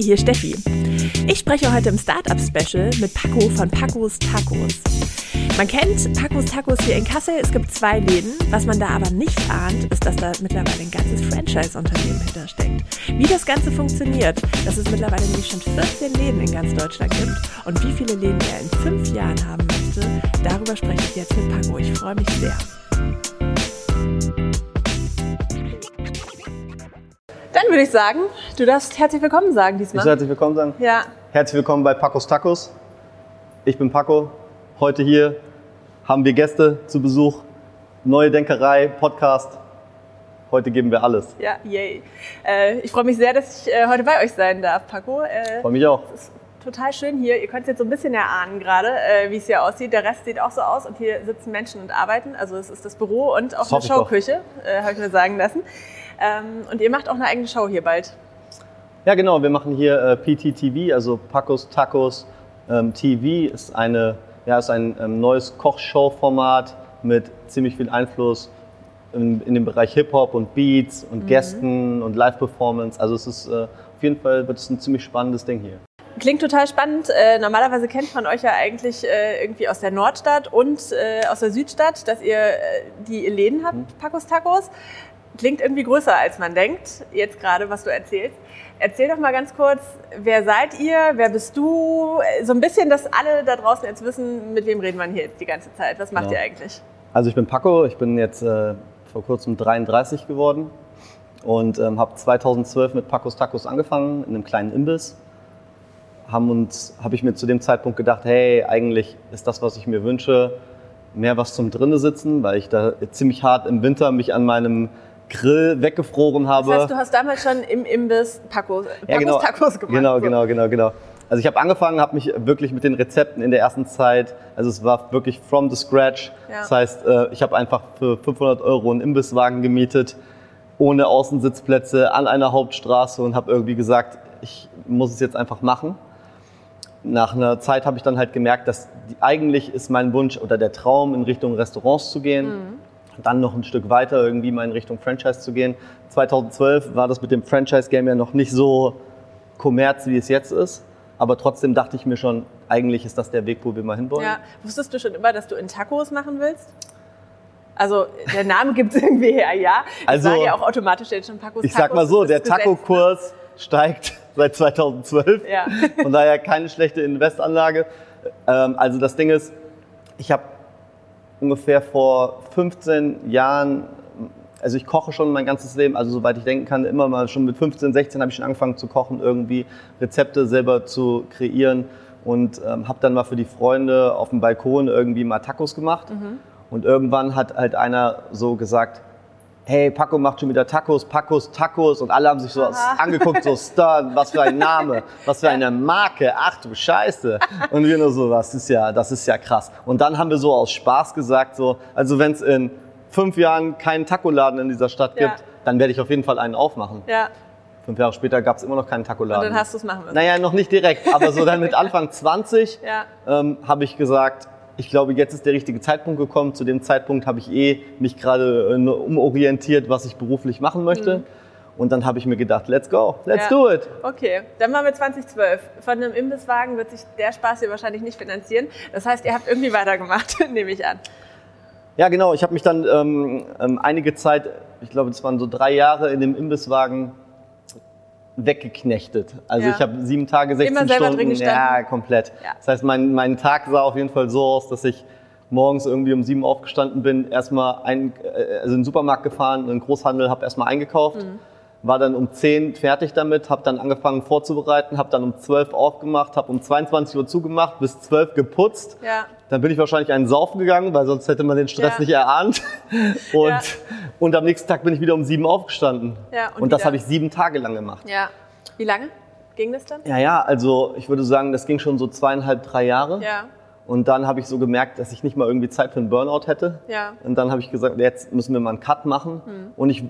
Hi, hier Steffi. Ich spreche heute im Startup-Special mit Paco von Pacos Tacos. Man kennt Pacos Tacos hier in Kassel. Es gibt zwei Läden. Was man da aber nicht ahnt, ist, dass da mittlerweile ein ganzes Franchise-Unternehmen hintersteckt. Wie das Ganze funktioniert, dass es mittlerweile nämlich schon 14 Läden in ganz Deutschland gibt und wie viele Läden er in fünf Jahren haben möchte, darüber spreche ich jetzt mit Paco. Ich freue mich sehr. Dann würde ich sagen, du darfst herzlich willkommen sagen Ich diesmal. soll herzlich willkommen sagen. Ja, Herzlich willkommen bei Pacos Tacos. Ich bin Paco. Heute hier haben wir Gäste zu Besuch. Neue Denkerei, Podcast. Heute geben wir alles. ja, yay. Äh, ich freue mich sehr, dass ich äh, heute bei euch sein darf, Paco. Äh, Freue mich auch. es ist total schön hier. Ihr könnt es jetzt so ein bisschen erahnen gerade, äh, wie es hier aussieht. Der Rest sieht auch so aus und hier sitzen Menschen und arbeiten. Also es ist das Büro und auch Das eine ich. Showküche, äh, habe ich mir sagen lassen. Ähm, und ihr macht auch eine eigene Show hier bald. Ja, genau. Wir machen hier äh, PTTV, also Pacos Tacos ähm, TV. Ist, eine, ja, ist ein ähm, neues Kochshow-Format mit ziemlich viel Einfluss in, in dem Bereich Hip-Hop und Beats und Gästen und Live-Performance. Also es ist äh, auf jeden Fall wird es ein ziemlich spannendes Ding hier. Klingt total spannend. Äh, normalerweise kennt man euch ja eigentlich äh, irgendwie aus der Nordstadt und äh, aus der Südstadt, dass ihr äh, die Läden habt, Mhm. Pacos Tacos. Klingt irgendwie größer, als man denkt, jetzt gerade, was du erzählst. Erzähl doch mal ganz kurz, wer seid ihr, wer bist du? So ein bisschen, dass alle da draußen jetzt wissen, mit wem reden wir hier jetzt die ganze Zeit. Was macht Genau. ihr eigentlich? Also ich bin Paco, ich bin jetzt äh, vor kurzem 33 geworden und ähm, habe 2012 mit Pacos Tacos angefangen, in einem kleinen Imbiss. Haben uns, habe ich mir zu dem Zeitpunkt gedacht, hey, eigentlich ist das, was ich mir wünsche, mehr was zum drinnen sitzen, weil ich da ziemlich hart im Winter mich an meinem Grill weggefroren habe. Das heißt, du hast damals schon im Imbiss Pacos, Pacos Ja, genau. Tacos gemacht. Genau, so. genau, genau, genau. Also ich habe angefangen, habe mich wirklich mit den Rezepten in der ersten Zeit, also es war wirklich from the scratch. Ja. Das heißt, äh, ich habe einfach für 500 Euro einen Imbisswagen gemietet, ohne Außensitzplätze, an einer Hauptstraße und habe irgendwie gesagt, ich muss es jetzt einfach machen. Nach einer Zeit habe ich dann halt gemerkt, dass die, eigentlich ist mein Wunsch oder der Traum, in Richtung Restaurants zu gehen. Dann noch ein Stück weiter irgendwie mal in Richtung Franchise zu gehen. 2012 war das mit dem Franchise-Game ja noch nicht so kommerz, wie es jetzt ist. Aber trotzdem dachte ich mir schon, eigentlich ist das der Weg, wo wir mal hinwollen. Ja. Wusstest du schon immer, dass du in Tacos machen willst? Also der Name gibt es irgendwie her, ja. Ich Also, ja auch automatisch jetzt schon Pacos Ich sag Tacos, mal so, der ne? Taco-Kurs steigt seit 2012. Ja. Von daher keine schlechte Investanlage. Ähm, also das Ding ist, ich habe ungefähr vor 15 Jahren, also ich koche schon mein ganzes Leben, also soweit ich denken kann, immer mal schon mit 15, 16 habe ich schon angefangen zu kochen, irgendwie Rezepte selber zu kreieren und ähm, habe dann mal für die Freunde auf dem Balkon irgendwie mal Tacos gemacht. Und irgendwann hat halt einer so gesagt, hey, Paco macht schon wieder Tacos, Pacos, Tacos und alle haben sich so Aha. angeguckt, so Stern, was für ein Name, was für eine Marke, ach du Scheiße. Und wir nur so, das ist ja, das ist ja krass. Und dann haben wir so aus Spaß gesagt, so, also wenn es in fünf Jahren keinen Tacoladen in dieser Stadt Ja. gibt, dann werde ich auf jeden Fall einen aufmachen. Ja, Fünf Jahre später gab es immer noch keinen und Tacoladen. dann hast du es machen müssen. naja, noch nicht direkt, aber so dann mit Anfang 20 Ja. ähm, habe ich gesagt, ich glaube, jetzt ist der richtige Zeitpunkt gekommen. Zu dem Zeitpunkt habe ich eh mich gerade äh, umorientiert, was ich beruflich machen möchte. Und dann habe ich mir gedacht, let's go, let's Mhm. Ja. do it. Okay, dann waren wir 2012. Von einem Imbisswagen wird sich der Spaß hier wahrscheinlich nicht finanzieren. Das heißt, ihr habt irgendwie weitergemacht, nehme ich an. Ja, genau. Ich habe mich dann ähm, ähm, einige Zeit, ich glaube, es waren so drei Jahre in dem Imbisswagen weggeknechtet. Also Ja. ich habe sieben Tage, 16 Immer selber Stunden. drin gestanden? ja, komplett. Ja. Das heißt, mein, mein Tag sah auf jeden Fall so aus, dass ich morgens irgendwie um sieben aufgestanden bin, erstmal ein, äh, also in den Supermarkt gefahren, in den Großhandel, habe erstmal eingekauft. Mhm. War dann um 10 fertig damit, habe dann angefangen vorzubereiten, habe dann um 12 aufgemacht, habe um 22 Uhr zugemacht, bis 12 geputzt. Ja. Dann bin ich wahrscheinlich einen Saufen gegangen, weil sonst hätte man den Stress Ja. nicht erahnt. Und, Ja. und am nächsten Tag bin ich wieder um sieben aufgestanden. Ja, und und das habe ich sieben Tage lang gemacht. Ja. Wie lange ging das dann? Ja, ja, also ich würde sagen, das ging schon so zweieinhalb, drei Jahre. Ja. Und dann habe ich so gemerkt, dass ich nicht mal irgendwie Zeit für einen Burnout hätte. Ja. Und dann habe ich gesagt, jetzt müssen wir mal einen Cut machen. Und ich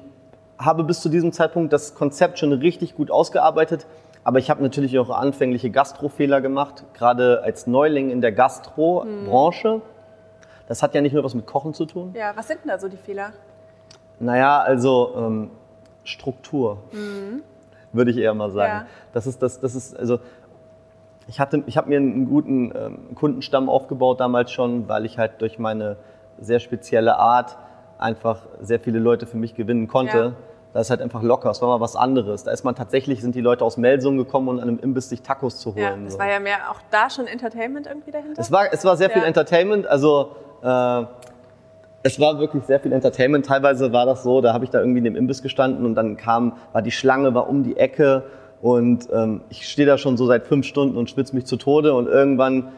habe bis zu diesem Zeitpunkt das Konzept schon richtig gut ausgearbeitet. Aber ich habe natürlich auch anfängliche Gastrofehler gemacht, gerade als Neuling in der Gastrobranche. Das hat ja nicht nur was mit Kochen zu tun. Ja, was sind denn da so die Fehler? Naja, also ähm, Struktur. würde ich eher mal sagen. Ja. Das ist das, das ist also ich hatte, ich habe mir einen guten ähm, Kundenstamm aufgebaut damals schon, weil ich halt durch meine sehr spezielle Art einfach sehr viele Leute für mich gewinnen konnte. Ja. Da ist halt einfach locker, es war mal was anderes. Da ist man tatsächlich, sind die Leute aus Melsungen gekommen, um an einem Imbiss sich Tacos zu holen. Ja, es so. war ja mehr auch da schon Entertainment irgendwie dahinter. Es war, es war sehr viel Ja. Entertainment, also äh, es war wirklich sehr viel Entertainment. Teilweise war das so, da habe ich da irgendwie in dem Imbiss gestanden und dann kam, war die Schlange, war um die Ecke und ähm, ich stehe da schon so seit fünf Stunden und schwitze mich zu Tode und irgendwann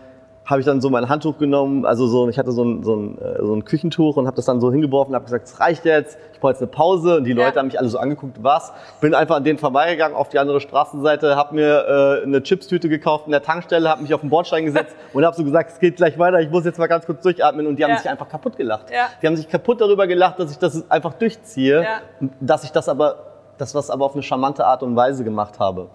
habe ich dann so mein Handtuch genommen, also so, ich hatte so ein, so ein, äh, so ein Küchentuch und habe das dann so hingeworfen und habe gesagt, es reicht jetzt, ich brauche jetzt eine Pause und die Ja. Leute haben mich alle so angeguckt, was? Bin einfach an denen vorbeigegangen auf die andere Straßenseite, habe mir äh, eine Chipstüte gekauft in der Tankstelle, habe mich auf den Bordstein gesetzt und habe so gesagt, es geht gleich weiter, ich muss jetzt mal ganz kurz durchatmen und die haben Ja. sich einfach kaputt gelacht. Ja. Die haben sich kaputt darüber gelacht, dass ich das einfach durchziehe, Ja. dass ich das aber, das was aber auf eine charmante Art und Weise gemacht habe.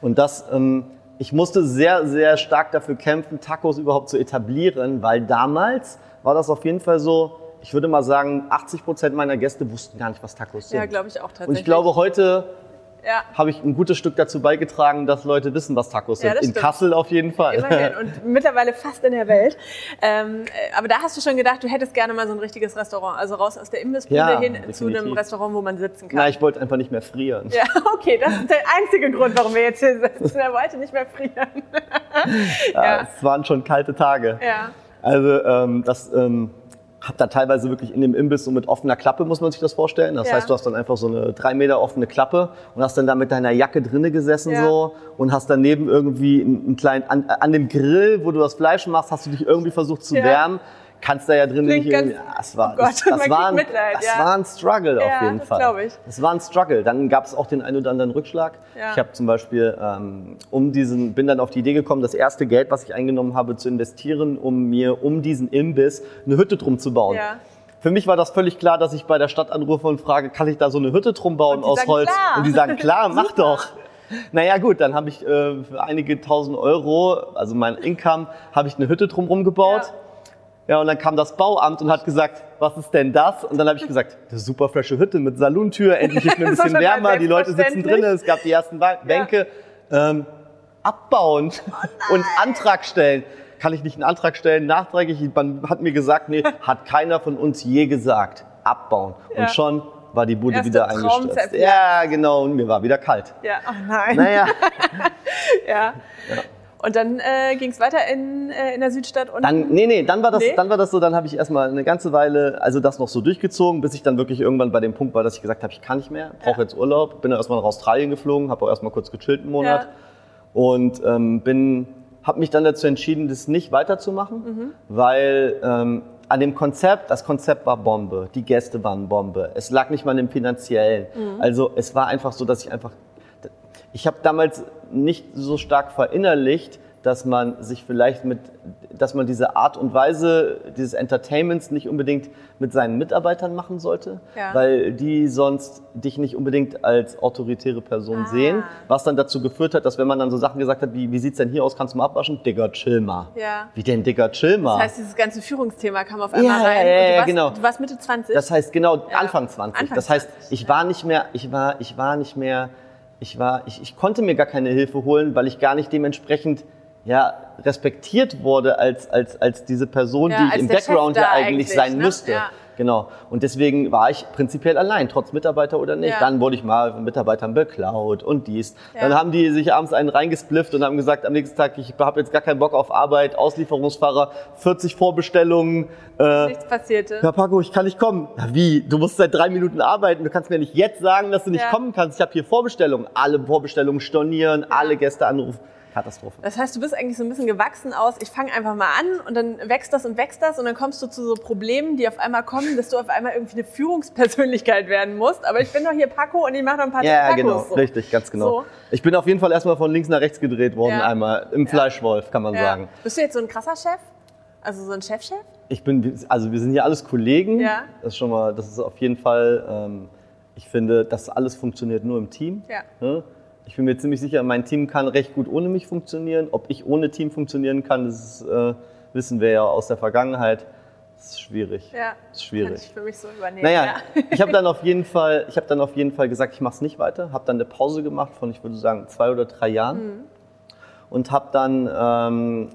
Und das, ähm, ich musste sehr, sehr stark dafür kämpfen, Tacos überhaupt zu etablieren, weil damals war das auf jeden Fall so, ich würde mal sagen, 80 Prozent meiner Gäste wussten gar nicht, was Tacos sind. ja, glaube ich auch tatsächlich. und ich glaube, heute ja. habe ich ein gutes Stück dazu beigetragen, dass Leute wissen, was Tacos Ja, sind. das In stimmt. Kassel auf jeden Fall. Immerhin und mittlerweile fast in der Welt. Ähm, äh, aber da hast du schon gedacht, du hättest gerne mal so ein richtiges Restaurant. Also raus aus der Imbissbude Ja, hin definitiv. zu einem Restaurant, wo man sitzen kann. Na, ich wollte einfach nicht mehr frieren. ja, okay, das ist der einzige Grund, warum wir jetzt hier sitzen. Er wollte nicht mehr frieren. Ja, ja. Es waren schon kalte Tage. ja. Also ähm, das ähm, hab da teilweise wirklich in dem Imbiss so mit offener Klappe, muss man sich das vorstellen. Das Ja. heißt, du hast dann einfach so eine drei Meter offene Klappe und hast dann da mit deiner Jacke drinne gesessen Ja. so und hast daneben irgendwie einen, einen kleinen, an, an dem Grill, wo du das Fleisch machst, hast du dich irgendwie versucht zu Ja. wärmen. Kannst da ja drin Klingt nicht irgendwie, ja, es war, Oh Gott, das, das, war, ein, Mitleid, das ja. war ein Struggle Ja, auf jeden das Fall. ich. Das war ein Struggle. Dann gab es auch den einen oder anderen Rückschlag. Ich habe zum Beispiel ähm, um diesen, bin dann auf die Idee gekommen, das erste Geld, was ich eingenommen habe, zu investieren, um mir um diesen Imbiss eine Hütte drum zu bauen. Für mich war das völlig klar, dass ich bei der Stadt anrufe und frage, kann ich da so eine Hütte drum bauen aus Holz? klar. Und die sagen, klar, mach doch. Naja gut, dann habe ich äh, für einige tausend Euro, also mein Income, habe ich eine Hütte drumherum gebaut. Ja. Ja, und dann kam das Bauamt und hat gesagt, was ist denn das? Und dann habe ich gesagt, eine super frische Hütte mit Salontür, endlich ist mir ein bisschen wärmer, die Leute sitzen drinnen, es gab die ersten Bänke. Ähm, abbauen Oh und Antrag stellen. Kann ich nicht einen Antrag stellen, nachträglich? Man hat mir gesagt, nee, hat keiner von uns je gesagt. Abbauen. Ja. Und schon war die Bude Erste wieder eingestürzt. Ja, genau, und mir war wieder kalt. Ja, oh nein. Naja, Ja. Und dann äh, ging es weiter in, äh, in der Südstadt und Dann, nee, nee, dann war das, Nee? dann war das so, dann habe ich erstmal eine ganze Weile, also das noch so durchgezogen, bis ich dann wirklich irgendwann bei dem Punkt war, dass ich gesagt habe, ich kann nicht mehr, brauche Ja. jetzt Urlaub, bin dann erstmal nach Australien geflogen, habe auch erstmal kurz gechillt einen Monat Ja. und ähm, bin, habe mich dann dazu entschieden, das nicht weiterzumachen, Mhm. weil ähm, an dem Konzept, das Konzept war Bombe, die Gäste waren Bombe, es lag nicht mal im finanziellen, Mhm. also es war einfach so, dass ich einfach ich habe damals nicht so stark verinnerlicht, dass man sich vielleicht mit, dass man diese Art und Weise dieses Entertainments nicht unbedingt mit seinen Mitarbeitern machen sollte, Ja. weil die sonst dich nicht unbedingt als autoritäre Person Ah. sehen, was dann dazu geführt hat, dass wenn man dann so Sachen gesagt hat, wie, wie sieht's denn hier aus, kannst du mal abwaschen? Digga, chill mal. Ja. Wie denn, Digga, chill mal? Das heißt, dieses ganze Führungsthema kam auf einmal Ja, rein. ja, und du ja, warst, genau. Du warst Mitte 20. Das heißt genau Ja. Anfang 20. Anfang das heißt, 20, ich ja. war nicht mehr, ich war, ich war nicht mehr, ich war, ich, ich konnte mir gar keine Hilfe holen, weil ich gar nicht dementsprechend ja respektiert wurde als als als diese Person, Ja, die ich im Background ja eigentlich eigentlich, sein ne? müsste. Ja. Genau. Und deswegen war ich prinzipiell allein, trotz Mitarbeiter oder nicht. Ja. Dann wurde ich mal von Mitarbeitern beklaut und dies. Ja. Dann haben die sich abends einen reingesplifft und haben gesagt, am nächsten Tag, ich habe jetzt gar keinen Bock auf Arbeit, Auslieferungsfahrer, 40 Vorbestellungen. Äh, Nichts passierte. ja, Paco, ich kann nicht kommen. Na, wie? Du musst seit drei Minuten arbeiten. Du kannst mir nicht jetzt sagen, dass du nicht Ja. kommen kannst. Ich habe hier Vorbestellungen. Alle Vorbestellungen stornieren, alle Gäste anrufen. Katastrophe. Das heißt, du bist eigentlich so ein bisschen gewachsen aus, ich fange einfach mal an und dann wächst das und wächst das und dann kommst du zu so Problemen, die auf einmal kommen, dass du auf einmal irgendwie eine Führungspersönlichkeit werden musst. Aber ich bin doch hier Paco und ich mache noch ein paar Ja, Tacos. genau. so. Richtig, ganz genau. So. Ich bin auf jeden Fall erstmal von links nach rechts gedreht worden, Ja. einmal im Fleischwolf, kann man Ja. sagen. Bist du jetzt so ein krasser Chef? Also so ein Chefchef? Ich bin, also wir sind hier alles Kollegen. Ja. Das ist schon mal, das ist auf jeden Fall, ähm, ich finde, das alles funktioniert nur im Team. Ja. Ne? Ich bin mir ziemlich sicher, mein Team kann recht gut ohne mich funktionieren. Ob ich ohne Team funktionieren kann, das äh, wissen wir ja aus der Vergangenheit. Das ist schwierig. Ja. Das ist schwierig. Kann ich für mich so übernehmen. Naja, ja. ich habe dann auf jeden Fall, ich habe dann auf jeden Fall gesagt, ich mache es nicht weiter. Habe dann eine Pause gemacht von, ich würde sagen, zwei oder drei Jahren Mhm. und habe dann ähm,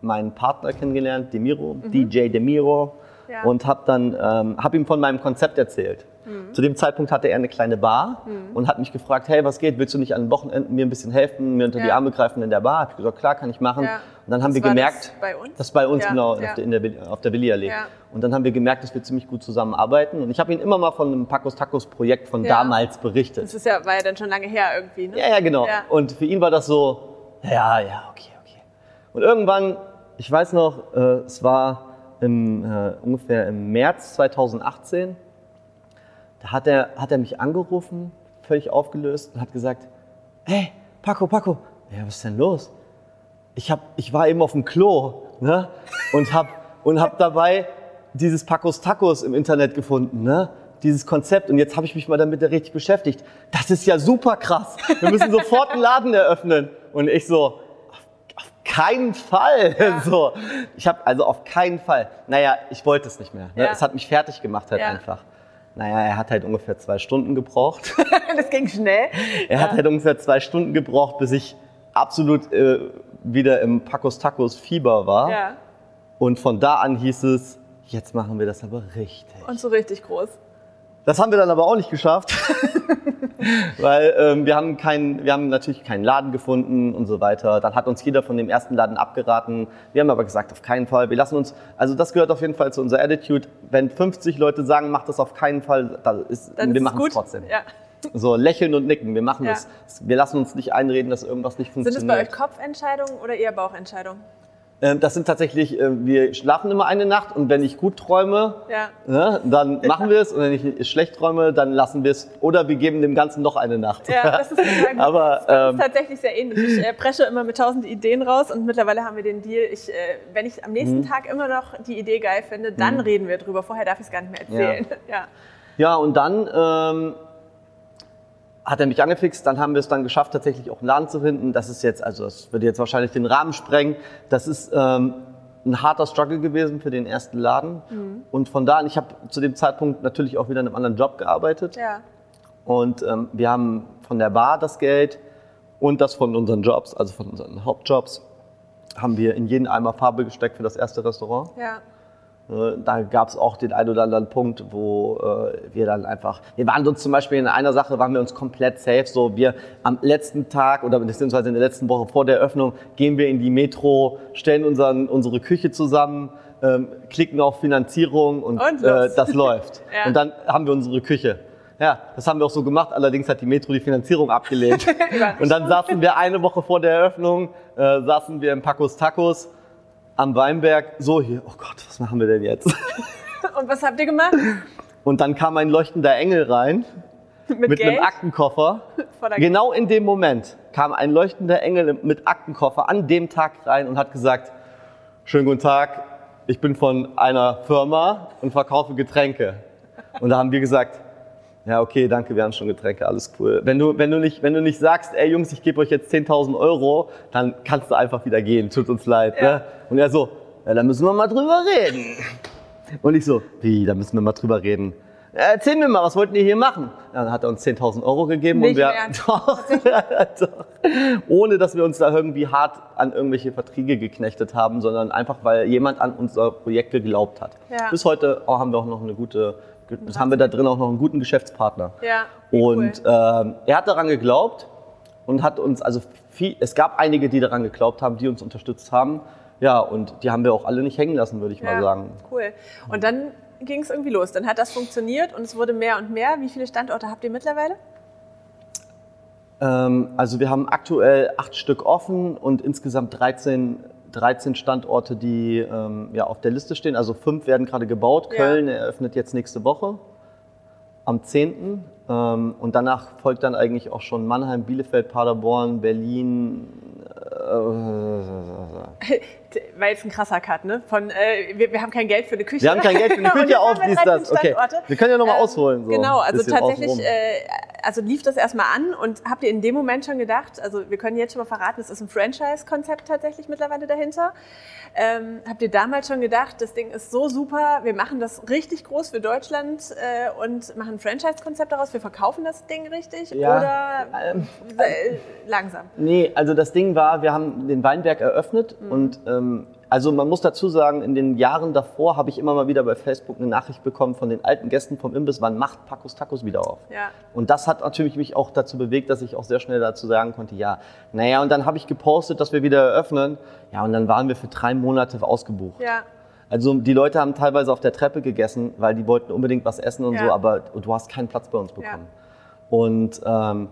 meinen Partner kennengelernt, Demiro, Mhm. DJ Demiro, Ja. und habe dann ähm, habe ihm von meinem Konzept erzählt. Mhm. Zu dem Zeitpunkt hatte er eine kleine Bar und hat mich gefragt, hey, was geht? Willst du nicht an den Wochenenden mir ein bisschen helfen, mir unter die Ja. Arme greifen in der Bar? Hab ich gesagt, klar, kann ich machen. Ja. Und dann haben Das wir gemerkt, das bei uns? das bei uns Ja, genau auf der, der, auf der Willi-Allee. Ja. Und dann haben wir gemerkt, dass wir ziemlich gut zusammenarbeiten. Und ich habe ihm immer mal von einem Pacos Tacos Projekt von damals berichtet. Das ist ja, war ja dann schon lange her irgendwie, ne? Ja, ja, genau. Und für ihn war das so, ja, ja, okay, okay. Und irgendwann, ich weiß noch, äh, es war im, äh, ungefähr im März 2018, da hat er, hat er mich angerufen, völlig aufgelöst und hat gesagt, hey, Paco, Paco, ja, was ist denn los? Ich, hab, ich war eben auf dem Klo ne? und habe und hab dabei dieses Pacos Tacos im Internet gefunden, ne? dieses Konzept. Und jetzt habe ich mich mal damit richtig beschäftigt. Das ist ja super krass. Wir müssen sofort einen Laden eröffnen. Und ich so, auf, auf keinen Fall. So, ich habe also auf keinen Fall. Naja, ich wollte es nicht mehr. Ne? Ja. Es hat mich fertig gemacht halt Ja. einfach. Naja, er hat halt ungefähr zwei Stunden gebraucht. das ging schnell. Er hat halt ungefähr zwei Stunden gebraucht, bis ich absolut äh, wieder im Pacos Tacos Fieber war. Ja. Und von da an hieß es, jetzt machen wir das aber richtig. Und so richtig groß. Das haben wir dann aber auch nicht geschafft, weil ähm, wir, haben keinen, wir haben natürlich keinen Laden gefunden und so weiter. Dann hat uns jeder von dem ersten Laden abgeraten. Wir haben aber gesagt, auf keinen Fall. Wir lassen uns, also das gehört auf jeden Fall zu unserer Attitude. Wenn 50 Leute sagen, macht das auf keinen Fall, dann ist, Dann wir es machen es gut. trotzdem. Ja. So lächeln und nicken, wir machen Ja. das. Wir lassen uns nicht einreden, dass irgendwas nicht Sind funktioniert. es bei euch Kopfentscheidungen oder eher Bauchentscheidungen? Ähm, Das sind tatsächlich, äh, wir schlafen immer eine Nacht und wenn ich gut träume, Ja. ne, dann machen wir es und wenn ich schlecht träume, dann lassen wir es oder wir geben dem Ganzen noch eine Nacht. Ja, das ist gut. Aber, das ist ähm, tatsächlich sehr ähnlich. Ich äh, presche immer mit tausend Ideen raus und mittlerweile haben wir den Deal, ich, äh, wenn ich am Mhm. nächsten Tag immer noch die Idee geil finde, dann reden wir drüber. Vorher darf ich es gar nicht mehr erzählen. Ja. Ja, und dann ähm, hat er mich angefixt, dann haben wir es dann geschafft, tatsächlich auch einen Laden zu finden. Das ist jetzt, also das würde jetzt wahrscheinlich den Rahmen sprengen. Das ist ähm, ein harter Struggle gewesen für den ersten Laden. Mhm. Und von da an, ich habe zu dem Zeitpunkt natürlich auch wieder in einem anderen Job gearbeitet. ja. Und ähm, wir haben von der Bar das Geld und das von unseren Jobs, also von unseren Hauptjobs, haben wir in jeden Eimer Farbe gesteckt für das erste Restaurant. Ja. Äh, Da gab es auch den einen oder anderen Punkt, wo äh, wir dann einfach, wir waren uns zum Beispiel in einer Sache, waren wir uns komplett safe, so wir am letzten Tag oder beziehungsweise in der letzten Woche vor der Eröffnung gehen wir in die Metro, stellen unseren, unsere Küche zusammen, ähm, klicken auf Finanzierung und, Und äh, das läuft. Ja. Und dann haben wir unsere Küche. Ja, das haben wir auch so gemacht, allerdings hat die Metro die Finanzierung abgelehnt. und dann saßen wir eine Woche vor der Eröffnung, äh, saßen wir im Pacos Tacos am Weinberg, so hier, oh Gott, was machen wir denn jetzt? Und was habt ihr gemacht? Und dann kam ein leuchtender Engel rein Mit, mit einem Aktenkoffer. Genau in dem Moment kam ein leuchtender Engel mit Aktenkoffer an dem Tag rein und hat gesagt, schönen guten Tag, ich bin von einer Firma und verkaufe Getränke. Und da haben wir gesagt, ja, okay, danke, wir haben schon Getränke, alles cool. Wenn du, wenn du, nicht, wenn du nicht sagst, ey Jungs, ich gebe euch jetzt 10.000 Euro, dann kannst du einfach wieder gehen, tut uns leid. Ja. Ne? Und er so, ja, da müssen wir mal drüber reden. Und ich so, wie, da müssen wir mal drüber reden. Ja, Erzähl mir mal, was wollten ihr hier machen? Ja, dann hat er uns 10.000 Euro gegeben Nicht und wir, Ernst? doch, doch, ohne dass wir uns da irgendwie hart an irgendwelche Verträge geknechtet haben, sondern einfach, weil jemand an unser Projekt geglaubt hat. Ja. Bis heute haben wir auch noch eine gute, das haben wir da drin auch noch einen guten Geschäftspartner. Ja, Und ähm, er hat daran geglaubt und hat uns, also viel, es gab einige, die daran geglaubt haben, die uns unterstützt haben. Ja, und die haben wir auch alle nicht hängen lassen, würde ich mal sagen. Cool. Und dann ging es irgendwie los. Dann hat das funktioniert und es wurde mehr und mehr. Wie viele Standorte habt ihr mittlerweile? Ähm, also wir haben aktuell acht Stück offen und insgesamt 13, 13 Standorte, die ähm, ja, auf der Liste stehen. Also fünf werden gerade gebaut. Ja. Köln eröffnet jetzt nächste Woche am 10. Ähm, und danach folgt dann eigentlich auch schon Mannheim, Bielefeld, Paderborn, Berlin. Äh, War jetzt ein krasser Cut, ne? Von, äh, wir, wir haben kein Geld für eine Küche. wir haben kein Geld für eine Küche auf, dies, 13 das. Okay, wir können ja nochmal Ähm, ausholen. So genau, also tatsächlich äh, also lief das erstmal an und habt ihr in dem Moment schon gedacht, also wir können jetzt schon mal verraten, es ist ein Franchise-Konzept tatsächlich mittlerweile dahinter. Ähm, habt ihr damals schon gedacht, das Ding ist so super, wir machen das richtig groß für Deutschland äh, und machen ein Franchise-Konzept daraus, wir verkaufen das Ding richtig Ja, oder ähm, äh, langsam? Nee, also das Ding war, wir haben den Weinberg eröffnet Mhm. und ähm, also man muss dazu sagen, in den Jahren davor habe ich immer mal wieder bei Facebook eine Nachricht bekommen von den alten Gästen vom Imbiss, wann macht Pacos Tacos wieder auf? Ja. Und das hat natürlich mich auch dazu bewegt, dass ich auch sehr schnell dazu sagen konnte, ja, naja, und dann habe ich gepostet, dass wir wieder eröffnen. Ja, und dann waren wir für drei Monate ausgebucht. Ja, Also die Leute haben teilweise auf der Treppe gegessen, weil die wollten unbedingt was essen und Ja. so, aber du hast keinen Platz bei uns bekommen. Und ähm,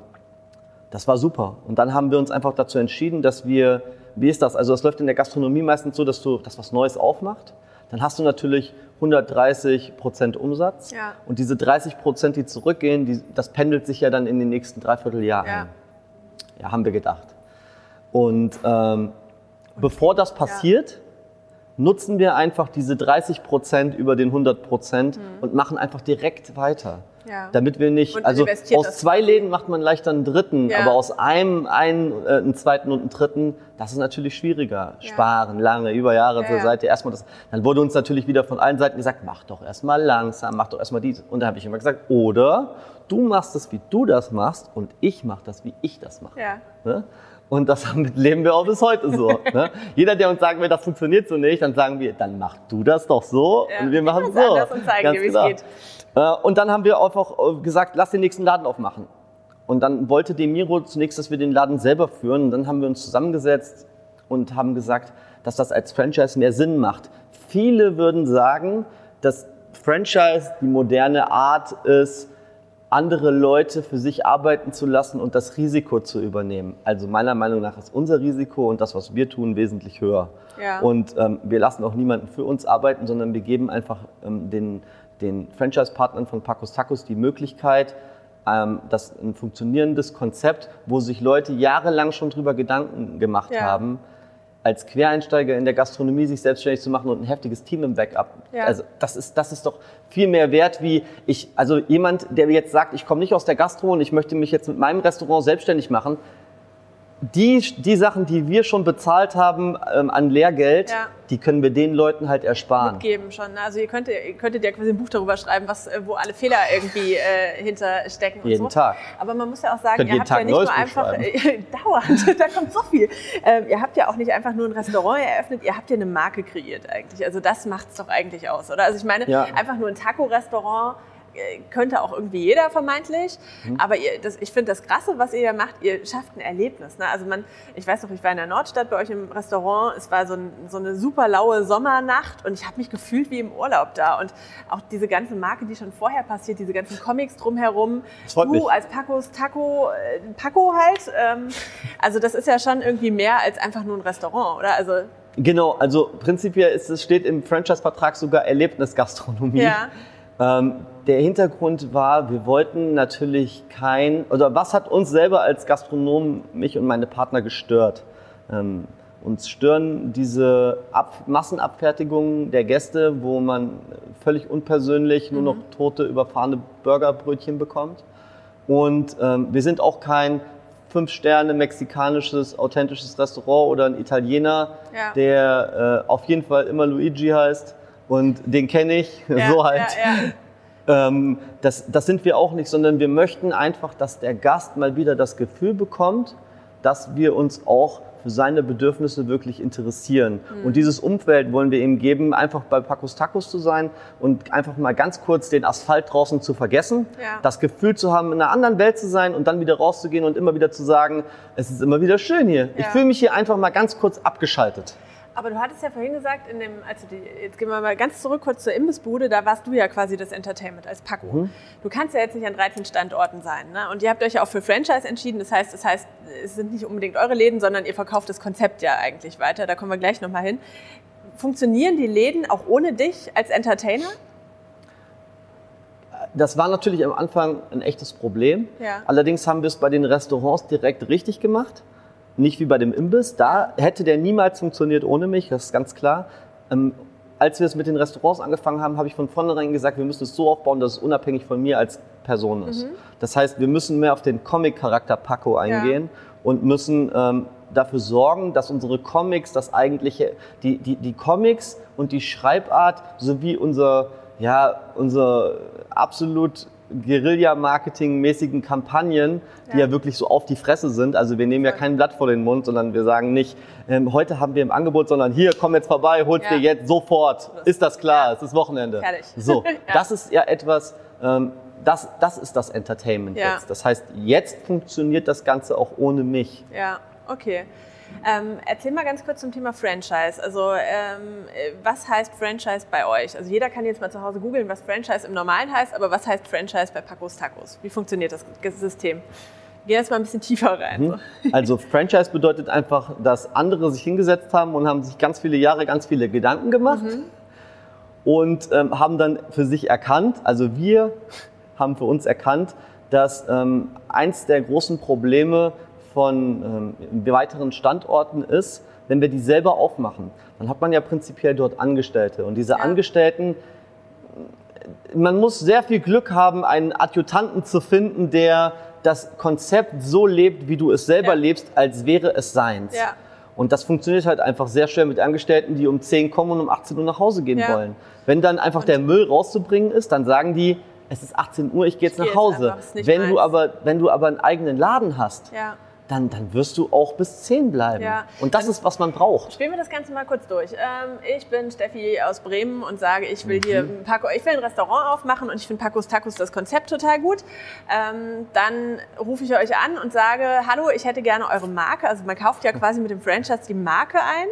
das war super. Und dann haben wir uns einfach dazu entschieden, dass wir, wie ist das? Also es läuft in der Gastronomie meistens so, dass du das was Neues aufmacht. Dann hast du natürlich 130 Prozent Umsatz. Ja. Und diese 30 Prozent, die zurückgehen, die, das pendelt sich ja dann in den nächsten Dreivierteljahr Ja. ein. Ja, haben wir gedacht. Und ähm, bevor das passiert, nutzen wir einfach diese 30 Prozent über den 100 Prozent und machen einfach direkt weiter. Ja. Damit wir nicht, Und also aus zwei. Läden macht man leicht einen dritten, Ja. aber aus einem einen, äh, einen zweiten und einen dritten, das ist natürlich schwieriger. Ja. Sparen, lange, über Jahre Ja, zur. Seite, erstmal das. Dann wurde uns natürlich wieder von allen Seiten gesagt, mach doch erstmal langsam, mach doch erstmal dies. Und da habe ich immer gesagt, oder du machst es, wie du das machst und ich mache das, wie ich das mache. Ne? Und das leben wir auch bis heute so. ne? Jeder, der uns sagen will, das funktioniert so nicht, dann sagen wir, dann mach du das doch so und wir machen wir so. Ganz dir, wie es genau. Äh, Und dann haben wir einfach äh, gesagt, lass den nächsten Laden aufmachen. Und dann wollte Demiro zunächst, dass wir den Laden selber führen. Und dann haben wir uns zusammengesetzt und haben gesagt, dass das als Franchise mehr Sinn macht. Viele würden sagen, dass Franchise die moderne Art ist, andere Leute für sich arbeiten zu lassen und das Risiko zu übernehmen. Also meiner Meinung nach ist unser Risiko und das, was wir tun, wesentlich höher. Ja. Und ähm, wir lassen auch niemanden für uns arbeiten, sondern wir geben einfach ähm, den, den Franchise-Partnern von Pacos Tacos die Möglichkeit, ähm, das ein funktionierendes Konzept, wo sich Leute jahrelang schon drüber Gedanken gemacht Ja. haben, als Quereinsteiger in der Gastronomie sich selbstständig zu machen und ein heftiges Team im Backup. Ja. Also das ist, das ist doch viel mehr wert wie ich, also jemand, der jetzt sagt, ich komme nicht aus der Gastro und ich möchte mich jetzt mit meinem Restaurant selbstständig machen. Die, die Sachen, die wir schon bezahlt haben ähm, an Lehrgeld, Ja. die können wir den Leuten halt ersparen. mitgeben schon. ne? Also ihr könntet, ihr könntet ja quasi ein Buch darüber schreiben, was, äh, wo alle Fehler irgendwie äh, hinterstecken und Jeden so. Tag. Aber man muss ja auch sagen, Könnt ihr habt Tag ja nicht nur einfach dauernd, da kommt so viel. Ähm, ihr habt ja auch nicht einfach nur ein Restaurant eröffnet, ihr habt ja eine Marke kreiert eigentlich. Also das macht's doch eigentlich aus, oder? Also ich meine, Ja. einfach nur ein Taco-Restaurant könnte auch irgendwie jeder vermeintlich. Mhm. Aber ihr, das, ich finde das Krasse, was ihr ja macht, ihr schafft ein Erlebnis. Ne? Also man, ich weiß noch, ich war in der Nordstadt bei euch im Restaurant. Es war so, ein, so eine super laue Sommernacht und ich habe mich gefühlt wie im Urlaub da. Und auch diese ganze Marke, die schon vorher passiert, diese ganzen Comics drumherum. Du mich. als Pacos Taco, äh, Paco halt. Ähm, also das ist ja schon irgendwie mehr als einfach nur ein Restaurant, oder? Also Genau, also prinzipiell ist es steht im Franchise-Vertrag sogar Erlebnisgastronomie. Ja. Ähm, der Hintergrund war, wir wollten natürlich kein, oder was hat uns selber als Gastronomen, mich und meine Partner gestört? Ähm, uns stören diese Ab Massenabfertigungen der Gäste, wo man völlig unpersönlich nur noch tote, überfahrene Burgerbrötchen bekommt. Und ähm, wir sind auch kein Fünf-Sterne mexikanisches, authentisches Restaurant oder ein Italiener, Ja. der äh, auf jeden Fall immer Luigi heißt. Und den kenne ich, Ja, so halt. ja. Ähm, das, das sind wir auch nicht, sondern wir möchten einfach, dass der Gast mal wieder das Gefühl bekommt, dass wir uns auch für seine Bedürfnisse wirklich interessieren. Mhm. Und dieses Umfeld wollen wir ihm geben, einfach bei Pacos Tacos zu sein und einfach mal ganz kurz den Asphalt draußen zu vergessen, Ja. das Gefühl zu haben, in einer anderen Welt zu sein und dann wieder rauszugehen und immer wieder zu sagen, es ist immer wieder schön hier. Ich Ja. fühle mich hier einfach mal ganz kurz abgeschaltet. Aber du hattest ja vorhin gesagt, in dem, also die, jetzt gehen wir mal ganz zurück kurz zur Imbissbude, da warst du ja quasi das Entertainment als Paco. Mhm. Du kannst ja jetzt nicht an 13 Standorten sein. Ne? Und ihr habt euch ja auch für Franchise entschieden. Das heißt, das heißt, es sind nicht unbedingt eure Läden, sondern ihr verkauft das Konzept ja eigentlich weiter. Da kommen wir gleich nochmal hin. Funktionieren die Läden auch ohne dich als Entertainer? Das war natürlich am Anfang ein echtes Problem. Ja. Allerdings haben wir es bei den Restaurants direkt richtig gemacht. Nicht wie bei dem Imbiss. Da hätte der niemals funktioniert ohne mich, das ist ganz klar. Ähm, als wir es mit den Restaurants angefangen haben, habe ich von vornherein gesagt, wir müssen es so aufbauen, dass es unabhängig von mir als Person ist. Mhm. Das heißt, wir müssen mehr auf den Comic-Charakter Paco eingehen und müssen ähm, dafür sorgen, dass unsere Comics, das eigentliche, die, die, die Comics und die Schreibart sowie unser, ja, unser absolut Guerilla-Marketing-mäßigen Kampagnen, die Ja. ja wirklich so auf die Fresse sind. Also wir nehmen ja kein Blatt vor den Mund, sondern wir sagen nicht, ähm, heute haben wir im Angebot, sondern hier, komm jetzt vorbei, hol's Ja. dir jetzt sofort. Ist das klar? Ja. Es ist Wochenende. Fertig. So, das ist ja etwas, ähm, das, das ist das Entertainment jetzt. Das heißt, jetzt funktioniert das Ganze auch ohne mich. Ja, okay. Ähm, erzähl mal ganz kurz zum Thema Franchise. Also ähm, äh, was heißt Franchise bei euch? Also jeder kann jetzt mal zu Hause googeln, was Franchise im Normalen heißt, aber was heißt Franchise bei Pacos Tacos? Wie funktioniert das System? Geh jetzt mal ein bisschen tiefer rein. Mhm. Also Franchise bedeutet einfach, dass andere sich hingesetzt haben und haben sich ganz viele Jahre ganz viele Gedanken gemacht und ähm, haben dann für sich erkannt, also wir haben für uns erkannt, dass ähm, eins der großen Probleme von ähm, weiteren Standorten ist, wenn wir die selber aufmachen, dann hat man ja prinzipiell dort Angestellte und diese Ja. Angestellten man muss sehr viel Glück haben, einen Adjutanten zu finden, der das Konzept so lebt, wie du es selber Ja. lebst, als wäre es seins. Ja. Und das funktioniert halt einfach sehr schwer mit Angestellten, die um 10 kommen und um 18 Uhr nach Hause gehen wollen. Wenn dann einfach der Müll rauszubringen ist, dann sagen die, es ist 18 Uhr, ich gehe jetzt Ich nach jetzt Hause. einfach, ist nicht wenn, du aber, wenn du aber einen eigenen Laden hast. Dann, dann wirst du auch bis 10 bleiben. Ja. Und das ist, was man braucht. Spielen wir das Ganze mal kurz durch. Ähm, ich bin Steffi aus Bremen und sage, ich will hier Mhm. ein Paco, ich will ein Restaurant aufmachen und ich finde Pacos Tacos das Konzept total gut. Ähm, dann rufe ich euch an und sage, hallo, ich hätte gerne eure Marke. Also man kauft ja quasi mit dem Franchise die Marke ein.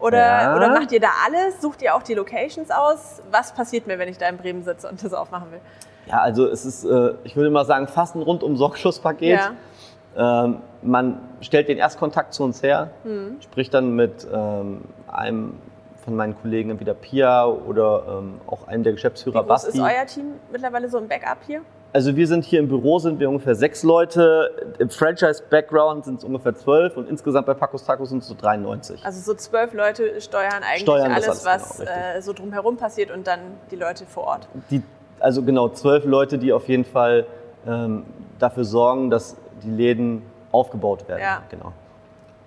Oder, Ja. oder macht ihr da alles? Sucht ihr auch die Locations aus? Was passiert mir, wenn ich da in Bremen sitze und das aufmachen will? Ja, also es ist, äh, ich würde mal sagen, fast ein rundum Sorglos-Paket. Ja. Ähm, man stellt den Erstkontakt zu uns her, Hm. spricht dann mit ähm, einem von meinen Kollegen, entweder Pia oder ähm, auch einem der Wie Geschäftsführer groß Basti. ist euer Team mittlerweile so im Backup hier? Also wir sind hier im Büro, sind wir ungefähr sechs Leute. Im Franchise-Background sind es ungefähr zwölf und insgesamt bei Pacos Tacos sind es so 93. Also so zwölf Leute steuern eigentlich Steuern alles, alles, was genau, äh, so drumherum passiert und dann die Leute vor Ort. Die, also genau, zwölf Leute, die auf jeden Fall ähm, dafür sorgen, dass die Läden aufgebaut werden. Ja. Genau.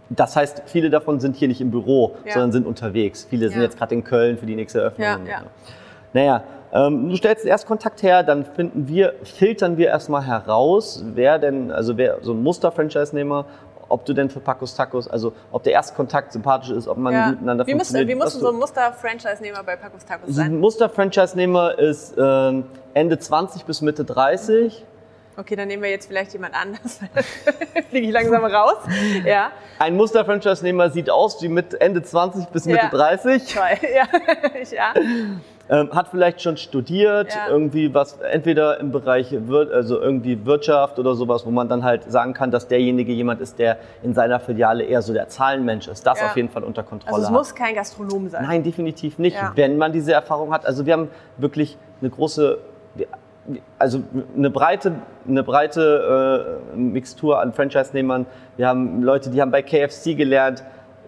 Das heißt, viele davon sind hier nicht im Büro, Ja. sondern sind unterwegs. Viele sind Ja. jetzt gerade in Köln für die nächste Eröffnung. Ja, ja. Naja, ähm, du stellst den Erstkontakt her, dann finden wir, filtern wir erstmal heraus, wer denn, also wer so ein Muster-Franchise-Nehmer, ob du denn für Pacos Tacos, also ob der Erstkontakt sympathisch ist, ob man Ja. miteinander Wie, funktioniert. wie muss so ein Muster-Franchise-Nehmer bei Pacos Tacos so ein sein? Muster-Franchise-Nehmer ist ähm, Ende 20 bis Mitte 30. Okay, dann nehmen wir jetzt vielleicht jemand anders. Fliege ich langsam raus. Ja, Ein Muster-Franchise-Nehmer sieht aus wie mit Ende 20 bis Mitte Ja. 30. toll. Ja, ja. Ähm, hat vielleicht schon studiert, Ja. irgendwie was, entweder im Bereich Wir also irgendwie Wirtschaft oder sowas, wo man dann halt sagen kann, dass derjenige jemand ist, der in seiner Filiale eher so der Zahlenmensch ist. Das Ja. auf jeden Fall unter Kontrolle Also es hat. muss kein Gastronom sein. Nein, definitiv nicht, Ja. wenn man diese Erfahrung hat. Also wir haben wirklich eine große, also eine breite, eine breite äh, Mixtur an Franchise-Nehmern. Wir haben Leute, die haben bei KFC gelernt,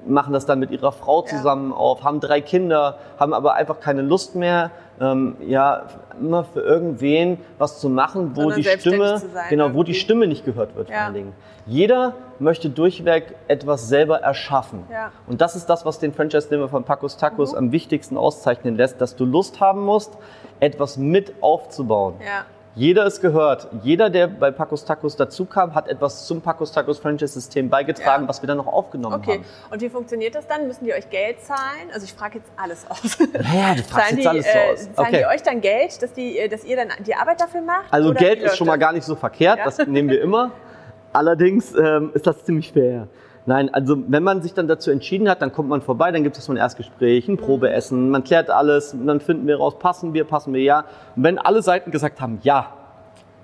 machen das dann mit ihrer Frau Ja. zusammen auf, haben drei Kinder, haben aber einfach keine Lust mehr, ähm, ja, immer für irgendwen was zu machen, wo Sondern die Stimme, sein genau, wo die irgendwie. Stimme nicht gehört wird vor Ja. allen Dingen. Jeder möchte durchweg etwas selber erschaffen. Ja. Und das ist das, was den Franchise-Nehmer von Pacos Tacos Mhm. am wichtigsten auszeichnen lässt, dass du Lust haben musst, etwas mit aufzubauen. Ja. Jeder ist gehört. Jeder, der bei Pacos Tacos dazukam, hat etwas zum Pacos Tacos Franchise-System beigetragen, Ja. was wir dann noch aufgenommen Okay, haben. und wie funktioniert das dann? Müssen die euch Geld zahlen? Also ich frage jetzt alles aus. Naja, du fragst Zahlen, jetzt die, alles äh, aus. zahlen Okay. die euch dann Geld, dass, die, äh, dass ihr dann die Arbeit dafür macht? Also Geld ist schon mal gar nicht so verkehrt, Ja. das nehmen wir immer. Allerdings ähm, ist das ziemlich fair. Nein, also wenn man sich dann dazu entschieden hat, dann kommt man vorbei, dann gibt es so ein Erstgespräch, Mhm. ein Probeessen, man klärt alles, dann finden wir raus, passen wir, passen wir ja. Und wenn alle Seiten gesagt haben, ja,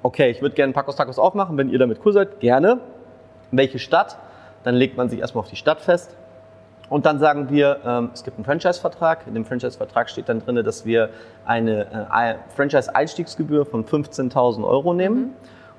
okay, ich würde gerne Pacos Tacos aufmachen, wenn ihr damit cool seid, gerne. Welche Stadt? Dann legt man sich erstmal auf die Stadt fest. Und dann sagen wir, ähm, es gibt einen Franchise-Vertrag. In dem Franchise-Vertrag steht dann drin, dass wir eine äh, Franchise-Einstiegsgebühr von 15.000 Euro nehmen.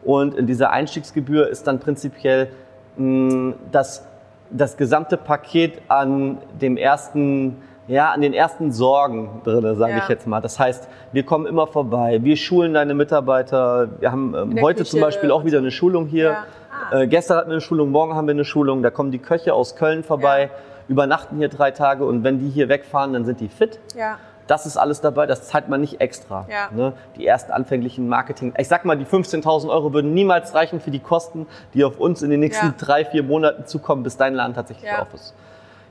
Und in dieser Einstiegsgebühr ist dann prinzipiell mh, das, das gesamte Paket an dem ersten ja, an den ersten Sorgen drin, sage Ja. ich jetzt mal. Das heißt, wir kommen immer vorbei, wir schulen deine Mitarbeiter. Wir haben ähm, heute Küche zum Beispiel auch wieder eine Schulung hier. Ja. Ah. Äh, gestern hatten wir eine Schulung, morgen haben wir eine Schulung. Da kommen die Köche aus Köln vorbei, Ja. übernachten hier drei Tage und wenn die hier wegfahren, dann sind die fit. Ja. Das ist alles dabei, das zahlt man nicht extra. Ja. Ne? Die ersten anfänglichen Marketing. Ich sag mal, die 15.000 Euro würden niemals reichen für die Kosten, die auf uns in den nächsten Ja. drei, vier Monaten zukommen, bis dein Laden tatsächlich Ja. auf ist.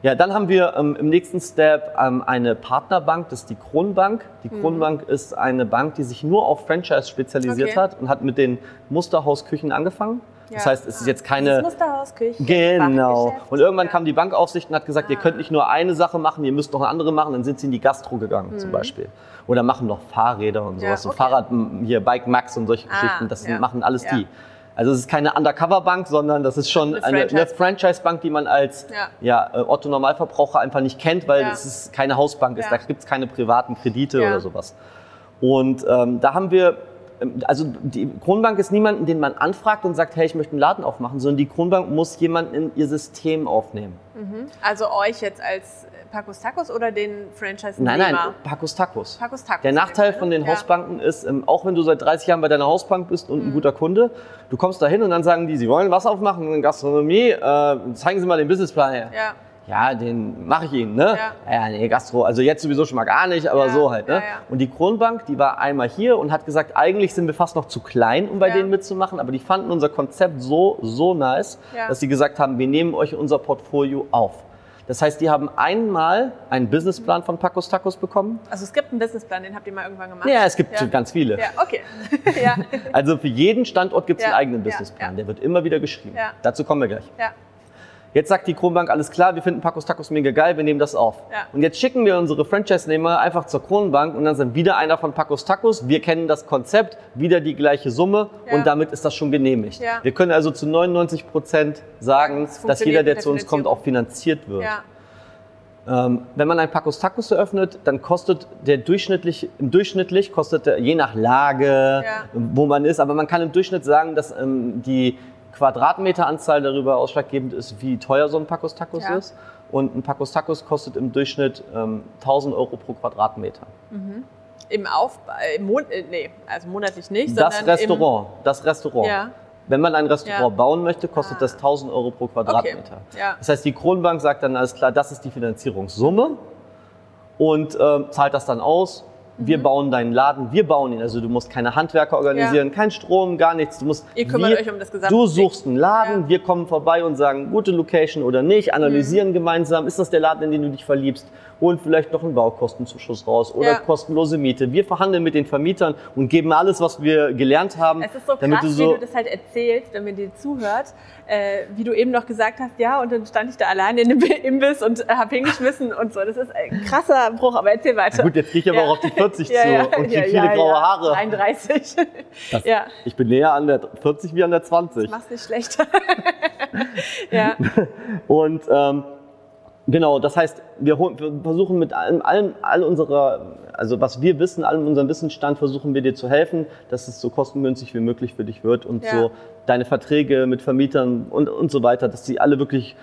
Ja, dann haben wir ähm, im nächsten Step ähm, eine Partnerbank, das ist die Kronbank. Die Mhm. Kronbank ist eine Bank, die sich nur auf Franchise spezialisiert Okay. hat und hat mit den Musterhausküchen angefangen. Das heißt, es ist jetzt Das keine... Musterhaus, Küche, Genau. Und irgendwann kam die Bankaufsicht und hat gesagt, ihr Ah. könnt nicht nur eine Sache machen, ihr müsst noch eine andere machen. Dann sind sie in die Gastro gegangen zum Beispiel. Oder machen noch Fahrräder und Mhm. Sowas. So okay. Fahrrad, m, hier Bike Max und solche Ah, Geschichten. Das machen alles die. Also es ist keine Undercover-Bank, sondern das ist schon Eine eine, eine Franchise. Franchise-Bank, die man als Ja. ja. äh, Otto-Normalverbraucher einfach nicht kennt, weil Ja. es ist keine Hausbank ist. Ja. Da gibt es keine privaten Kredite oder sowas. Und ähm, da haben wir, also die Kronbank ist niemanden, den man anfragt und sagt, hey, ich möchte einen Laden aufmachen, sondern die Kronbank muss jemanden in ihr System aufnehmen. Also euch jetzt als Pacos Tacos oder den franchise Nein, nein, Pacos Tacos. Pacos Tacos. Der Nachteil von den. Mhm. Hausbanken ist, ähm, auch wenn du seit 30 Jahren bei deiner Hausbank bist und ein guter Kunde, du kommst da hin und dann sagen die, sie wollen was aufmachen in Gastronomie, äh, zeigen Sie mal den Businessplan her. Ja. Ja, den mache ich Ihnen, ne? Ja. Ja, nee, Gastro, also jetzt sowieso schon mal gar nicht, aber Ja, so halt, ne? ja. Und die Kronbank, die war einmal hier und hat gesagt, eigentlich sind wir fast noch zu klein, um bei denen mitzumachen, aber die fanden unser Konzept so, so nice, dass sie gesagt haben, wir nehmen euch unser Portfolio auf. Das heißt, die haben einmal einen Businessplan von Pacos Tacos bekommen. Also es gibt einen Businessplan, den habt ihr mal irgendwann gemacht? Ja, es gibt Ja. ganz viele. Ja, okay. ja. Also für jeden Standort gibt es Ja, einen eigenen Businessplan. Der wird immer wieder geschrieben. Ja. Dazu kommen wir gleich. ja. Jetzt sagt die Kronbank, alles klar, wir finden Pacos Tacos mega geil, wir nehmen das auf. Ja. Und jetzt schicken wir unsere Franchise-Nehmer einfach zur Kronbank und dann sind wieder einer von Pacos Tacos. Wir kennen das Konzept, wieder die gleiche Summe Ja. und damit ist das schon genehmigt. Ja. Wir können also zu 99 Prozent sagen, dass jeder, der zu uns kommt, auch finanziert wird. Ähm, wenn man ein Pacos Tacos eröffnet, dann kostet der durchschnittlich, im durchschnittlich kostet der, je nach Lage, wo man ist, aber man kann im Durchschnitt sagen, dass ähm, die Quadratmeteranzahl darüber ausschlaggebend ist, wie teuer so ein Pacos Tacos Ja. ist. Und ein Pacos Tacos kostet im Durchschnitt ähm, 1000 Euro pro Quadratmeter. Im Aufbau, äh, im Mon äh, nee, also monatlich nicht, Das Restaurant, das Restaurant. Ja. Wenn man ein Restaurant Ja. bauen möchte, kostet Ah. das 1000 Euro pro Quadratmeter. Ja. Das heißt, die Kronbank sagt dann alles klar, das ist die Finanzierungssumme und ähm, zahlt das dann aus. Mhm. Wir bauen deinen Laden, wir bauen ihn. Also du musst keine Handwerker organisieren, kein Strom, gar nichts. Du musst Ihr kümmert wir, euch um das gesamte Du suchst einen Laden, Ja. wir kommen vorbei und sagen, gute Location oder nicht, Mhm. analysieren gemeinsam, ist das der Laden, in den du dich verliebst, holen vielleicht noch einen Baukostenzuschuss raus oder Ja. kostenlose Miete. Wir verhandeln mit den Vermietern und geben alles, was wir gelernt haben, Es ist so damit krass, du so wie du das halt erzählst, wenn man dir zuhört, äh, wie du eben noch gesagt hast, ja, und dann stand ich da allein in dem Imbiss und äh, hab hingeschmissen und so. Das ist ein krasser Bruch, aber erzähl weiter. Ja, gut, jetzt krieg ich aber Ja. auch auf die 40 Ja, zu ja, und krieg ja, viele graue. Haare. 33. Das, ja, Ich bin näher an der 40 wie an der 20. mach's nicht schlechter. ja, Und ähm, genau, das heißt, wir, wir versuchen mit allem, allem, all unserer, also was wir wissen, allem unserem Wissensstand, versuchen wir dir zu helfen, dass es so kostengünstig wie möglich für dich wird und Ja. so deine Verträge mit Vermietern und, und so weiter, dass die alle wirklich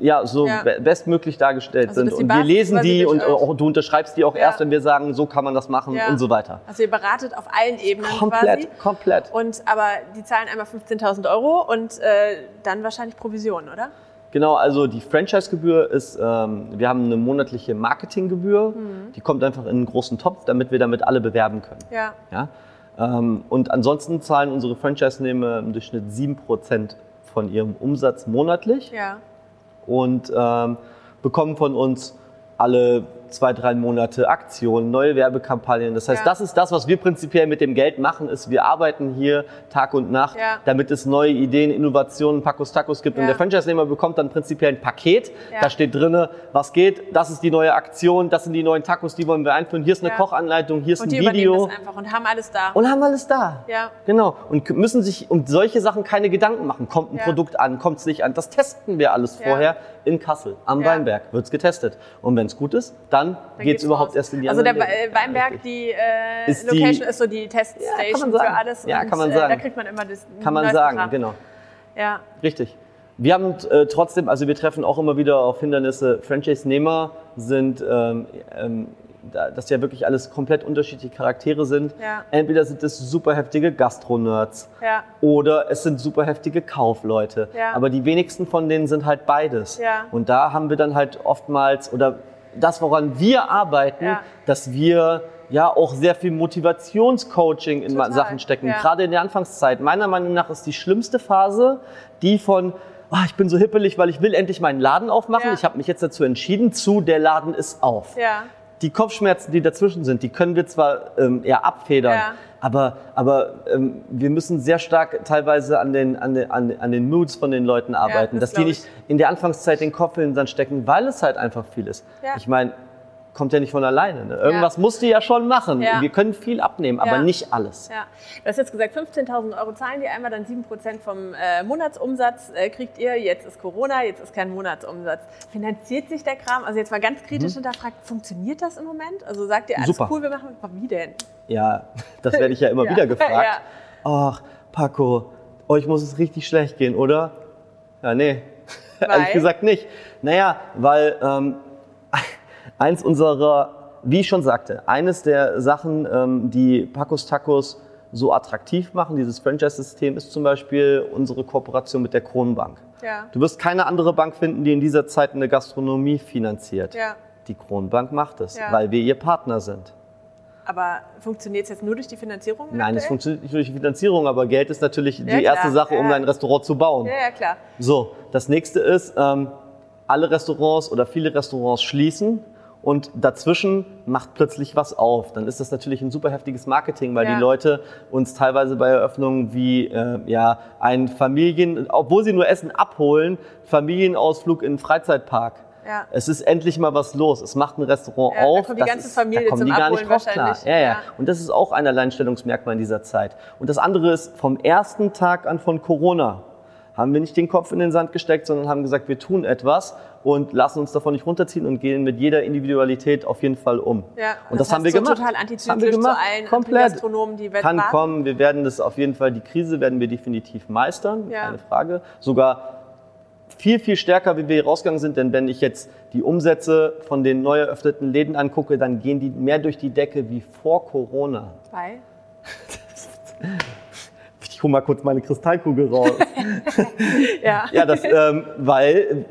äh, ja, so Ja. be- bestmöglich dargestellt Also, sind. Und wir lesen die und auch, du unterschreibst die auch Ja. erst, wenn wir sagen, so kann man das machen Ja. und so weiter. also ihr beratet auf allen Ebenen Komplett, quasi. komplett. Und aber die zahlen einmal 15.000 Euro und äh, dann wahrscheinlich Provision, oder? Genau, also die Franchise-Gebühr ist, ähm, wir haben eine monatliche Marketinggebühr, Mhm. die kommt einfach in einen großen Topf, damit wir damit alle bewerben können. Ja. Ja? Ähm, und ansonsten zahlen unsere Franchise-Nehmer im Durchschnitt 7% von ihrem Umsatz monatlich Ja. und ähm, bekommen von uns alle zwei, drei Monate Aktionen, neue Werbekampagnen. Das heißt, Ja. das ist das, was wir prinzipiell mit dem Geld machen, ist, wir arbeiten hier Tag und Nacht, Ja. damit es neue Ideen, Innovationen, Pacos Tacos gibt. Und Ja. der Franchise-Nehmer bekommt dann prinzipiell ein Paket. Da steht drinne, was geht, das ist die neue Aktion, das sind die neuen Tacos, die wollen wir einführen. Hier ist eine. Kochanleitung, hier ist Und ein Video. übernehmen das einfach und haben alles da. Und haben alles da. Ja. Genau. Und müssen sich um solche Sachen keine Gedanken machen. Kommt ein. Produkt an, kommt es nicht an. Das testen wir alles vorher in Kassel am. Weinberg. Wird's getestet. Und wenn es gut ist, dann, Dann geht's geht's überhaupt raus. erst in die Also der Läden. Weinberg, Ja, die, äh, Ist die- Location ist so die Ja, Teststation sagen. für alles. Ja, kann man Äh, sagen. da kriegt man immer das Kann man sagen, Kram. genau. Ja. Richtig. Wir haben äh, trotzdem, also wir treffen auch immer wieder auf Hindernisse. Franchise-Nehmer sind, ähm, ähm, da- dass ja wirklich alles komplett unterschiedliche Charaktere sind. Ja. Entweder sind es super heftige Gastronerds Ja. oder es sind super heftige Kaufleute. Ja. Aber die wenigsten von denen sind halt beides. Ja. Und da haben wir dann halt oftmals, oder das, woran wir arbeiten, Ja. dass wir ja auch sehr viel Motivationscoaching in Total, Sachen stecken. ja. Gerade in der Anfangszeit. Meiner Meinung nach ist die schlimmste Phase die von, "Ah, ich bin so hippelig, weil ich will endlich meinen Laden aufmachen. Ja. Ich habe mich jetzt dazu entschieden, zu, der Laden ist auf. Ja. Die Kopfschmerzen, die dazwischen sind, die können wir zwar ähm, eher abfedern, Ja. aber, aber ähm, wir müssen sehr stark teilweise an den, an, den, an, den- Moods von den Leuten arbeiten, das dass die nicht in der Anfangszeit den Kopf in den Sand stecken, weil es halt einfach viel ist. Ja. Ich meine, kommt ja nicht von alleine. Ne? Irgendwas musst du ja schon machen. Ja. Wir können viel abnehmen, aber Ja. nicht alles. Ja, du hast jetzt gesagt, 15.000 Euro zahlen die einmal, dann 7% vom äh, Monatsumsatz äh, kriegt ihr. Jetzt ist Corona, jetzt ist kein Monatsumsatz. Finanziert sich der Kram? Also jetzt mal ganz kritisch hinterfragt, funktioniert das im Moment? Also sagt ihr, alles Mhm. Super. cool, wir machen, wie denn? Ja, das werde ich ja immer Ja. wieder gefragt. Ach, Paco, euch muss es richtig schlecht gehen, oder? Ja, nee. Ehrlich gesagt nicht. Naja, weil ähm, eins unserer, wie ich schon sagte, eines der Sachen, ähm, die Pacos Tacos so attraktiv machen, dieses Franchise-System, ist zum Beispiel unsere Kooperation mit der Kronenbank. Ja. Du wirst keine andere Bank finden, die in dieser Zeit eine Gastronomie finanziert. Ja. Die Kronenbank macht es, Ja. weil wir ihr Partner sind. Aber funktioniert es jetzt nur durch die Finanzierung? Nein, es funktioniert nicht durch die Finanzierung, aber Geld ist natürlich die erste Sache, um dein Restaurant zu bauen. Ja, ja, klar. So, das nächste ist, ähm, alle Restaurants oder viele Restaurants schließen und dazwischen macht plötzlich was auf. Dann ist das natürlich ein super heftiges Marketing, weil Ja. die Leute uns teilweise bei Eröffnungen wie äh, ja, ein Familien, obwohl sie nur Essen abholen, Familienausflug in einen Freizeitpark. Ja. Es ist endlich mal was los. Es macht ein Restaurant Ja, da auf. kommt die ganze ist, Familie da kommen zum die gar nicht Abholen drauf klar. Ja, ja, Ja. Und das ist auch ein Alleinstellungsmerkmal in dieser Zeit. Und das andere ist, vom ersten Tag an von Corona haben wir nicht den Kopf in den Sand gesteckt, sondern haben gesagt, wir tun etwas und lassen uns davon nicht runterziehen und gehen mit jeder Individualität auf jeden Fall um. Ja, und das das, haben wir so gemacht. total antizyklisch haben wir zu gemacht. allen Komplett. Gastronomen, die Kann weltweit- kommen. Wir werden das auf jeden Fall, die Krise werden wir definitiv meistern, Ja. keine Frage. Sogar viel, viel stärker, wie wir hier rausgegangen sind, denn wenn ich jetzt die Umsätze von den neu eröffneten Läden angucke, dann gehen die mehr durch die Decke wie vor Corona. Bei? Hole mal kurz meine Kristallkugel raus. Ja. ja, das, ähm, weil,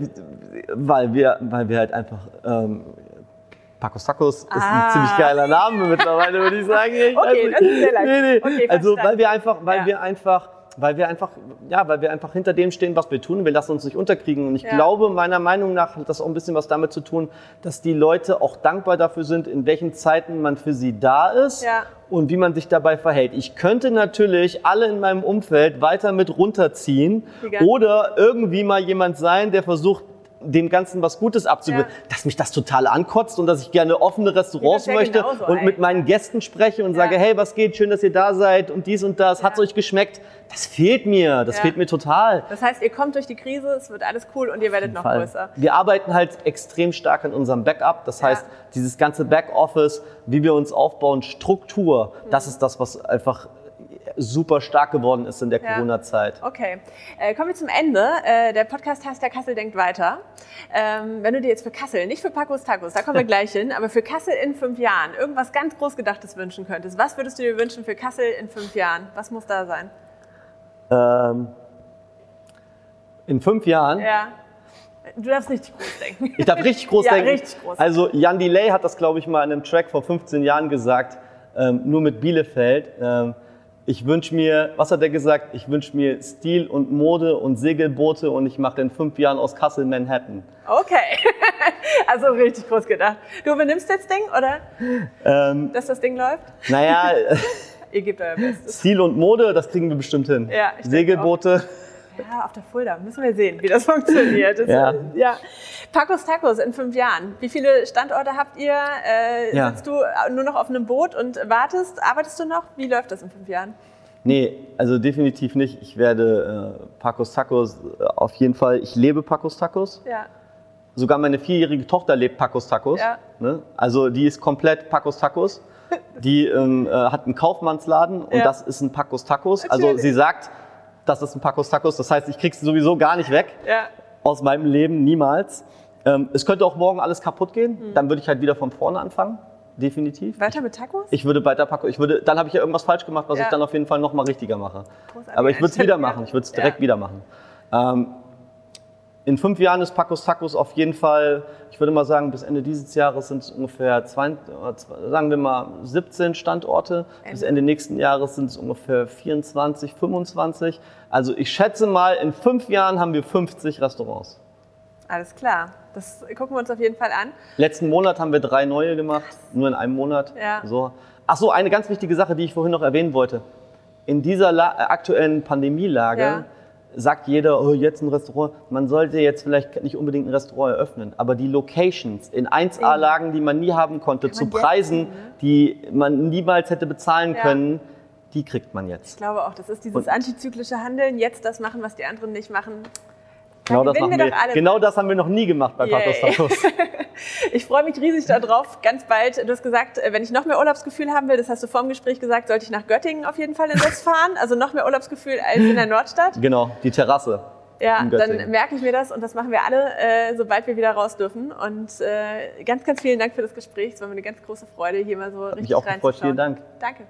weil, wir, weil wir halt einfach. Ähm, Pacos Tacos ist Ah. ein ziemlich geiler Name mittlerweile, würde ich sagen. Ich Okay, nicht. das ist sehr. Nee, nee. Okay, also weil wir einfach, weil Ja. wir einfach, weil wir einfach, ja, weil wir einfach hinter dem stehen, was wir tun. Wir lassen uns nicht unterkriegen. Und ich Ja. glaube, meiner Meinung nach hat das auch ein bisschen was damit zu tun, dass die Leute auch dankbar dafür sind, in welchen Zeiten man für sie da ist Ja. und wie man sich dabei verhält. Ich könnte natürlich alle in meinem Umfeld weiter mit runterziehen oder irgendwie mal jemand sein, der versucht, dem Ganzen was Gutes abzugeben, Ja. dass mich das total ankotzt und dass ich gerne offene Restaurants ja möchte genauso, und mit meinen Gästen spreche und sage, hey, was geht, schön, dass ihr da seid und dies und das, hat's Ja. euch geschmeckt? Das fehlt mir, das fehlt mir total. Das heißt, ihr kommt durch die Krise, es wird alles cool und ihr werdet noch Fall. größer. Wir arbeiten halt extrem stark an unserem Backup. Das heißt, dieses ganze Backoffice, wie wir uns aufbauen, Struktur, Mhm. das ist das, was einfach super stark geworden ist in der Ja. Corona-Zeit. Okay, äh, kommen wir zum Ende. Äh, der Podcast heißt Der Kassel denkt weiter. Ähm, wenn du dir jetzt für Kassel, nicht für Pacos Tacos, da kommen wir gleich hin, aber für Kassel in fünf Jahren irgendwas ganz Großgedachtes wünschen könntest, was würdest du dir wünschen für Kassel in fünf Jahren? Was muss da sein? Ähm, in fünf Jahren, Ja, du darfst richtig groß denken. ich darf richtig groß Ja, denken. richtig groß. Also Jan Delay hat das, glaube ich, mal in einem Track vor 15 Jahren gesagt, ähm, nur mit Bielefeld. Ähm, ich wünsche mir, was hat er gesagt? Ich wünsche mir Stil und Mode und Segelboote und ich mache in fünf Jahren aus Kassel Manhattan. Okay, also richtig groß gedacht. Du übernimmst jetzt Ding, oder? Ähm, Dass das Ding läuft? naja, Ihr gebt euer Bestes. Stil und Mode, das kriegen wir bestimmt hin. Ja, ich Segelboote. Ja, auf der Fulda. Müssen wir sehen, wie das funktioniert. Das, Ja. äh, ja. Pacos Tacos in fünf Jahren. Wie viele Standorte habt ihr? Äh, Ja. Sitzt du nur noch auf einem Boot und wartest? Arbeitest du noch? Wie läuft das in fünf Jahren? Nee, also definitiv nicht. Ich werde äh, Pacos Tacos äh, auf jeden Fall, ich lebe Pacos Tacos. Ja. Sogar meine vierjährige Tochter lebt Pacos Tacos. Ja. Ne? Also die ist komplett Pacos Tacos. Die ähm, äh, hat einen Kaufmannsladen und Ja. das ist ein Pacos Tacos. Also Natürlich. sie sagt, das ist ein Pacos Tacos. Das heißt, ich krieg's sowieso gar nicht weg Ja. aus meinem Leben, niemals. Ähm, es könnte auch morgen alles kaputt gehen. Mhm. Dann würde ich halt wieder von vorne anfangen. Definitiv. Weiter mit Tacos? Ich würde weiter Paco, ich würde, dann habe ich ja irgendwas falsch gemacht, was Ja. ich dann auf jeden Fall nochmal richtiger mache. Großartige Aber ich würde es wieder machen. Ich würde es direkt wieder machen. Ähm, in fünf Jahren ist Pacos Tacos auf jeden Fall, ich würde mal sagen, bis Ende dieses Jahres sind es ungefähr, zwei, oder zwei- sagen wir mal, 17 Standorte. Bis Ende. Ende nächsten Jahres sind es ungefähr 24, 25. Also ich schätze mal, in fünf Jahren haben wir 50 Restaurants. Alles klar. Das gucken wir uns auf jeden Fall an. Letzten Monat haben wir drei neue gemacht, nur in einem Monat. Ja. So. Ach so, eine ganz wichtige Sache, die ich vorhin noch erwähnen wollte. In dieser La äh, aktuellen Pandemielage Ja. Sagt jeder, oh, jetzt ein Restaurant. Man sollte jetzt vielleicht nicht unbedingt ein Restaurant eröffnen, aber die Locations in 1A-Lagen, die man nie haben konnte, zu Preisen, ne? die man niemals hätte bezahlen Ja. können, die kriegt man Ich jetzt. glaube auch, das ist dieses Und- antizyklische Handeln, jetzt das machen, was die anderen nicht machen. Da Genau das, machen wir wir. genau das haben wir noch nie gemacht bei Yay. Ich freue mich riesig darauf, ganz bald. Du hast gesagt, äh, wenn ich noch mehr Urlaubsgefühl haben will, das hast du vor dem Gespräch gesagt, sollte ich nach Göttingen auf jeden Fall in das fahren. Also noch mehr Urlaubsgefühl als in der Nordstadt. Genau, die Terrasse. Ja, dann merke ich mir das und das machen wir alle, äh, sobald wir wieder raus dürfen. Und äh, ganz, ganz vielen Dank für das Gespräch. Es war mir eine ganz große Freude, hier mal so Hat richtig mich auch gefreut. Vielen Dank. Danke.